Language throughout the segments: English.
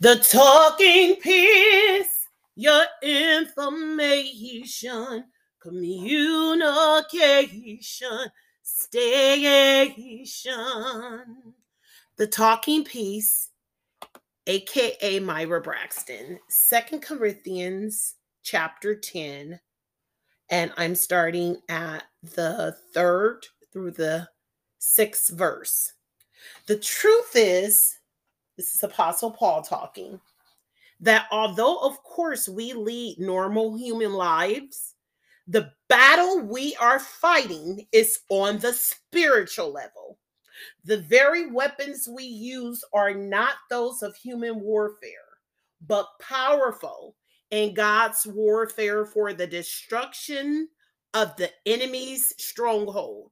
The talking piece, your information, communication, station. The talking piece, aka Myra Braxton, Second Corinthians chapter 10, and I'm starting at the third through the sixth verse. The truth is, this is Apostle Paul talking, that although, of course, we lead normal human lives, the battle we are fighting is on the spiritual level. The very weapons we use are not those of human warfare, but powerful in God's warfare for the destruction of the enemy's stronghold.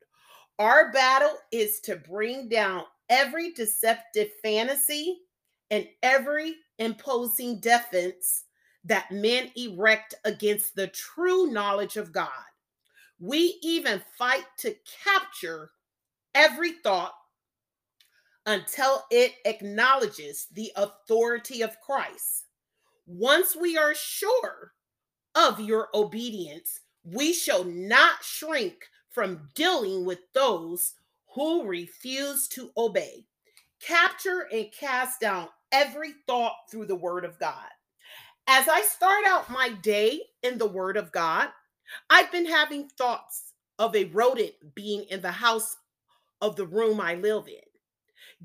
Our battle is to bring down every deceptive fantasy and every imposing defense that men erect against the true knowledge of God. We even fight to capture every thought until it acknowledges the authority of Christ. Once we are sure of your obedience, we shall not shrink from dealing with those who refuse to obey. Capture and cast down every thought through the word of God. As I start out my day in the word of God, I've been having thoughts of a rodent being in the house of the room I live in.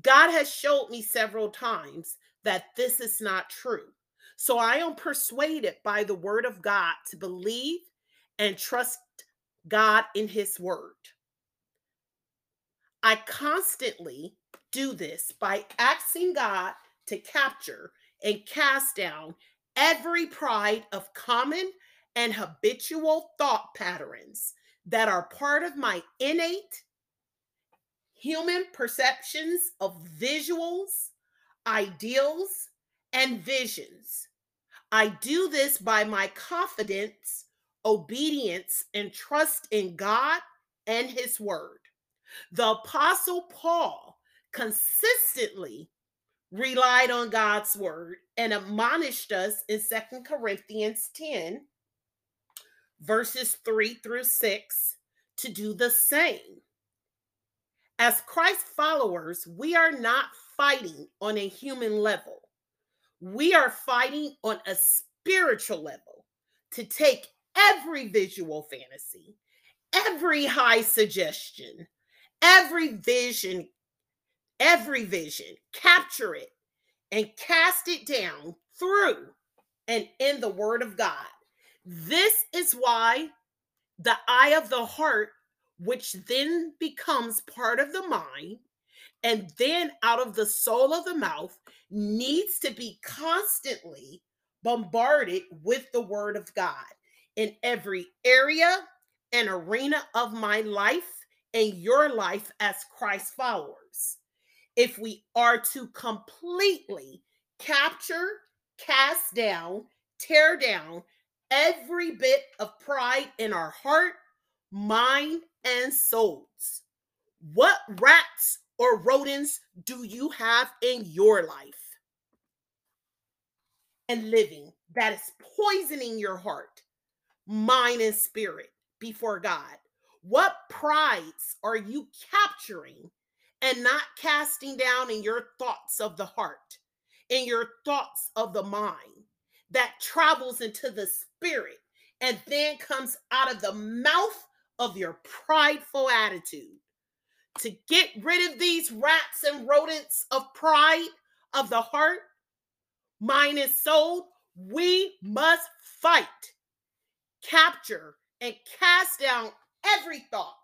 God has showed me several times that this is not true. So I am persuaded by the word of God to believe and trust God in his word. I constantly do this by asking God to capture and cast down every pride of common and habitual thought patterns that are part of my innate human perceptions of visuals, ideals, and visions. I do this by my confidence, obedience, and trust in God and His Word. The Apostle Paul consistently relied on God's Word and admonished us in Second Corinthians 10, verses 3 through 6, to do the same. As Christ followers, we are not fighting on a human level. We are fighting on a spiritual level to take every visual fantasy, every high suggestion, every vision, every vision, capture it and cast it down through and in the word of God. This is why the eye of the heart, which then becomes part of the mind, and then out of the soul of the mouth, needs to be constantly bombarded with the word of God in every area and arena of my life and your life as Christ followers. If we are to completely capture, cast down, tear down every bit of pride in our heart, mind, and souls, what rats or rodents do you have in your life and living that is poisoning your heart, mind, and spirit before God? What prides are you capturing and not casting down in your thoughts of the heart, in your thoughts of the mind that travels into the spirit and then comes out of the mouth of your prideful attitude? To get rid of these rats and rodents of pride of the heart, mind, and soul, we must fight, capture, and cast down every thought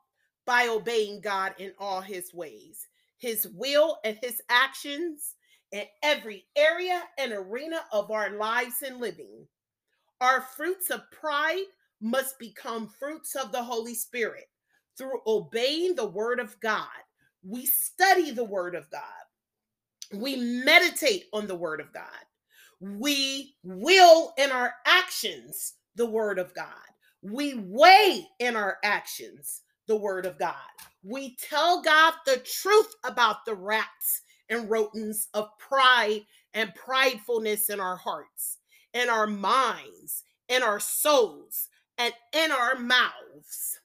by obeying God in all his ways, his will and his actions in every area and arena of our lives and living. Our fruits of pride must become fruits of the Holy Spirit through obeying the word of God. We study the word of God. We meditate on the word of God. We will in our actions the word of God. We weigh in our actions the word of God. We tell God the truth about the rats and rodents of pride and pridefulness in our hearts, in our minds, in our souls, and in our mouths.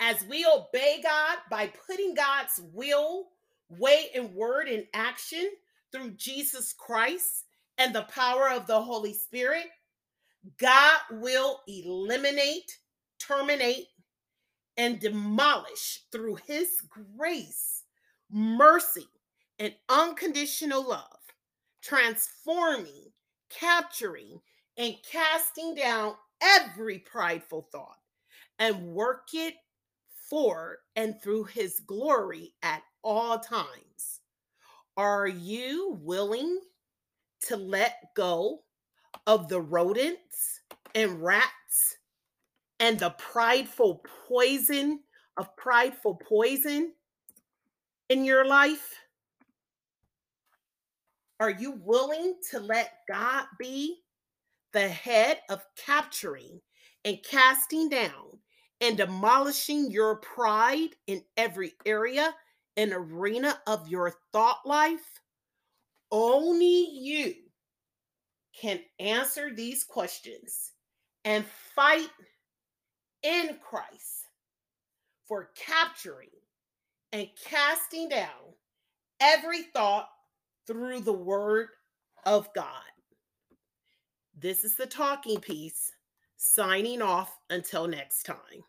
As we obey God by putting God's will, way, and word in action through Jesus Christ and the power of the Holy Spirit, God will eliminate, terminate, and demolish through his grace, mercy, and unconditional love, transforming, capturing, and casting down every prideful thought and work it for and through his glory at all times. Are you willing to let go of the rodents and rats and the prideful poison of prideful poison in your life? Are you willing to let God be the head of capturing and casting down and demolishing your pride in every area and arena of your thought life? Only you can answer these questions and fight in Christ for capturing and casting down every thought through the word of God. This is the talking piece, signing off until next time.